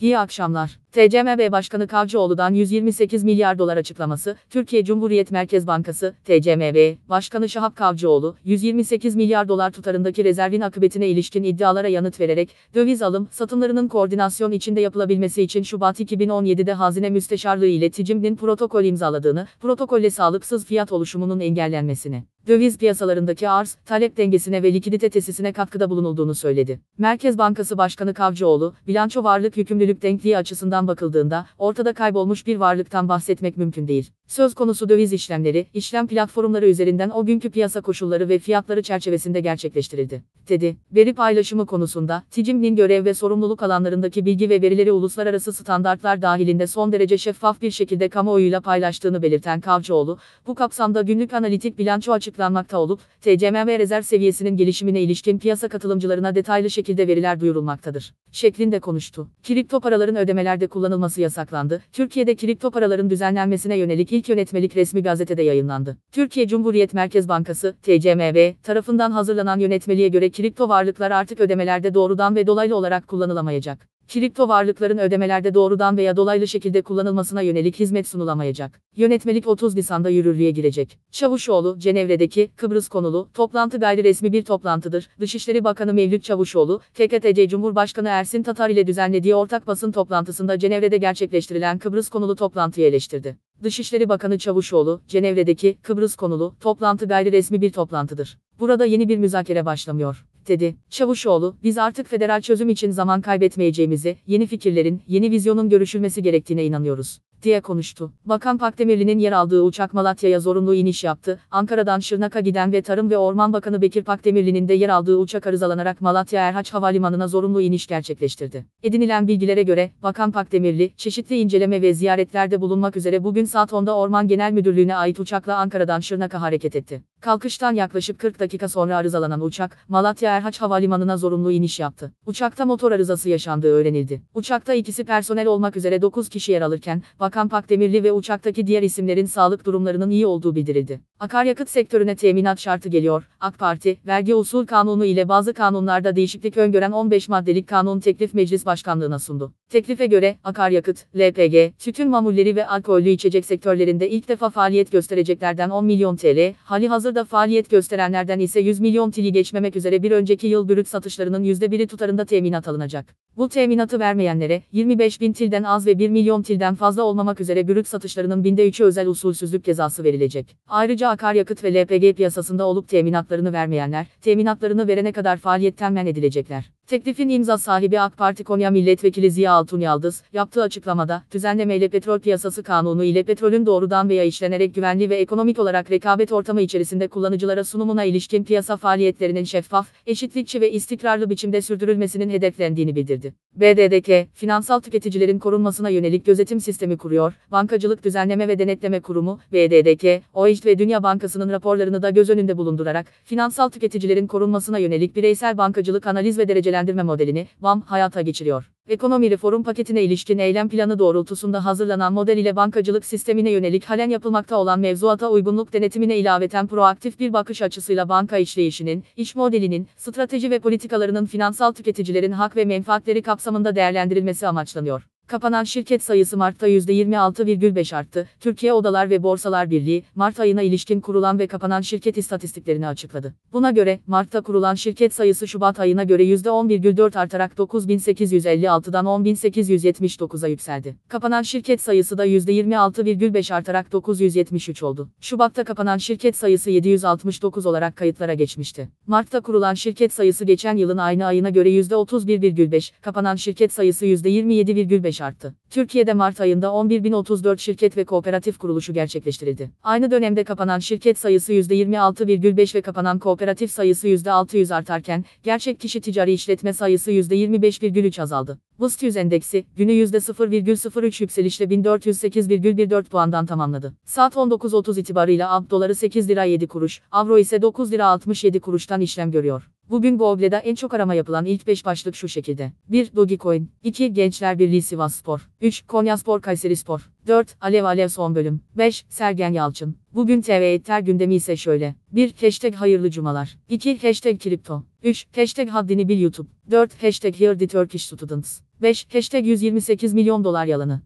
İyi akşamlar. TCMB Başkanı Kavcıoğlu'dan 128 milyar dolar açıklaması, Türkiye Cumhuriyet Merkez Bankası, TCMB, Başkanı Şahap Kavcıoğlu, 128 milyar dolar tutarındaki rezervin akıbetine ilişkin iddialara yanıt vererek, döviz alım, satımlarının koordinasyon içinde yapılabilmesi için Şubat 2017'de Hazine Müsteşarlığı ile TİCİM'nin protokol imzaladığını, protokolle sağlıksız fiyat oluşumunun engellenmesini, döviz piyasalarındaki arz, talep dengesine ve likidite tesisine katkıda bulunulduğunu söyledi. Merkez Bankası Başkanı Kavcıoğlu, bilanço varlık yükümlülük denkliği açısından bakıldığında, ortada kaybolmuş bir varlıktan bahsetmek mümkün değil. Söz konusu döviz işlemleri, işlem platformları üzerinden o günkü piyasa koşulları ve fiyatları çerçevesinde gerçekleştirildi, dedi. Veri paylaşımı konusunda, TİCİM'nin görev ve sorumluluk alanlarındaki bilgi ve verileri uluslararası standartlar dahilinde son derece şeffaf bir şekilde kamuoyuyla paylaştığını belirten Kavcıoğlu, bu kapsamda günlük analitik bilanço açıklanmakta olup, TCMB rezerv seviyesinin gelişimine ilişkin piyasa katılımcılarına detaylı şekilde veriler duyurulmaktadır, şeklinde konuştu. Kripto paraların ödemelerde kullanılması yasaklandı. Türkiye'de kripto paraların düzenlenmesine yönelik ilk yönetmelik resmi gazetede yayınlandı. Türkiye Cumhuriyet Merkez Bankası, TCMB, tarafından hazırlanan yönetmeliğe göre kripto varlıklar artık ödemelerde doğrudan ve dolaylı olarak kullanılamayacak kripto varlıkların ödemelerde doğrudan veya dolaylı şekilde kullanılmasına yönelik hizmet sunulamayacak. Yönetmelik 30 Nisan'da yürürlüğe girecek. Çavuşoğlu, Cenevre'deki Kıbrıs konulu toplantı gayri resmi bir toplantıdır. Dışişleri Bakanı Mevlüt Çavuşoğlu, TKTC Cumhurbaşkanı Ersin Tatar ile düzenlediği ortak basın toplantısında Cenevre'de gerçekleştirilen Kıbrıs konulu toplantıyı eleştirdi. Dışişleri Bakanı Çavuşoğlu, Cenevre'deki Kıbrıs konulu toplantı gayri resmi bir toplantıdır. Burada yeni bir müzakere başlamıyor dedi. Çavuşoğlu, biz artık federal çözüm için zaman kaybetmeyeceğimizi, yeni fikirlerin, yeni vizyonun görüşülmesi gerektiğine inanıyoruz diye konuştu. Bakan Pakdemirli'nin yer aldığı uçak Malatya'ya zorunlu iniş yaptı. Ankara'dan Şırnak'a giden ve Tarım ve Orman Bakanı Bekir Pakdemirli'nin de yer aldığı uçak arızalanarak Malatya Erhaç Havalimanı'na zorunlu iniş gerçekleştirdi. Edinilen bilgilere göre, Bakan Pakdemirli, çeşitli inceleme ve ziyaretlerde bulunmak üzere bugün saat 10'da Orman Genel Müdürlüğü'ne ait uçakla Ankara'dan Şırnak'a hareket etti. Kalkıştan yaklaşık 40 dakika sonra arızalanan uçak, Malatya Erhaç Havalimanı'na zorunlu iniş yaptı. Uçakta motor arızası yaşandığı öğrenildi. Uçakta ikisi personel olmak üzere 9 kişi yer alırken, Bakan Pakdemirli ve uçaktaki diğer isimlerin sağlık durumlarının iyi olduğu bildirildi. Akaryakıt sektörüne teminat şartı geliyor. AK Parti, vergi usul kanunu ile bazı kanunlarda değişiklik öngören 15 maddelik kanun teklif meclis başkanlığına sundu. Teklife göre, akaryakıt, LPG, tütün mamulleri ve alkollü içecek sektörlerinde ilk defa faaliyet göstereceklerden 10 milyon TL, hali hazırda faaliyet gösterenlerden ise 100 milyon TL geçmemek üzere bir önceki yıl brüt satışlarının %1'i tutarında teminat alınacak. Bu teminatı vermeyenlere, 25 bin tilden az ve 1 milyon tilden fazla olmamak üzere brüt satışlarının binde 3'ü özel usulsüzlük cezası verilecek. Ayrıca akaryakıt ve LPG piyasasında olup teminatlarını vermeyenler, teminatlarını verene kadar faaliyetten men edilecekler. Teklifin imza sahibi AK Parti Konya Milletvekili Ziya Altun Yaldız, yaptığı açıklamada, düzenlemeyle petrol piyasası kanunu ile petrolün doğrudan veya işlenerek güvenli ve ekonomik olarak rekabet ortamı içerisinde kullanıcılara sunumuna ilişkin piyasa faaliyetlerinin şeffaf, eşitlikçi ve istikrarlı biçimde sürdürülmesinin hedeflendiğini bildirdi. BDDK, finansal tüketicilerin korunmasına yönelik gözetim sistemi kuruyor, Bankacılık Düzenleme ve Denetleme Kurumu, BDDK, OİŞ ve Dünya Bankası'nın raporlarını da göz önünde bulundurarak, finansal tüketicilerin korunmasına yönelik bireysel bankacılık analiz ve derecelendirme modelini, BAM, hayata geçiriyor. Ekonomi reform paketine ilişkin eylem planı doğrultusunda hazırlanan model ile bankacılık sistemine yönelik halen yapılmakta olan mevzuata uygunluk denetimine ilaveten proaktif bir bakış açısıyla banka işleyişinin, iş modelinin, strateji ve politikalarının finansal tüketicilerin hak ve menfaatleri kapsamında değerlendirilmesi amaçlanıyor. Kapanan şirket sayısı Mart'ta %26,5 arttı. Türkiye Odalar ve Borsalar Birliği, Mart ayına ilişkin kurulan ve kapanan şirket istatistiklerini açıkladı. Buna göre, Mart'ta kurulan şirket sayısı Şubat ayına göre %10,4 artarak 9856'dan 10879'a yükseldi. Kapanan şirket sayısı da %26,5 artarak 973 oldu. Şubat'ta kapanan şirket sayısı 769 olarak kayıtlara geçmişti. Mart'ta kurulan şirket sayısı geçen yılın aynı ayına göre %31,5, kapanan şirket sayısı %27,5 arttı. Türkiye'de Mart ayında 11.034 şirket ve kooperatif kuruluşu gerçekleştirildi. Aynı dönemde kapanan şirket sayısı %26,5 ve kapanan kooperatif sayısı %600 artarken, gerçek kişi ticari işletme sayısı %25,3 azaldı. BIST 100 endeksi, günü %0,03 yükselişle 1408,14 puandan tamamladı. Saat 19.30 itibarıyla AB doları 8 lira 7 kuruş, avro ise 9 lira 67 kuruştan işlem görüyor. Bugün Google'da en çok arama yapılan ilk 5 başlık şu şekilde. 1. Dogecoin. 2. Gençler Birliği Sivas Spor. 3. Konyaspor Kayseri Spor. 4. Alev Alev son bölüm. 5. Sergen Yalçın. Bugün TV Eter gündemi ise şöyle. 1. Hashtag hayırlı cumalar. 2. Hashtag kripto. 3. Hashtag haddini bil YouTube. 4. Hashtag here the Turkish students. 5. Hashtag 128 milyon dolar yalanı.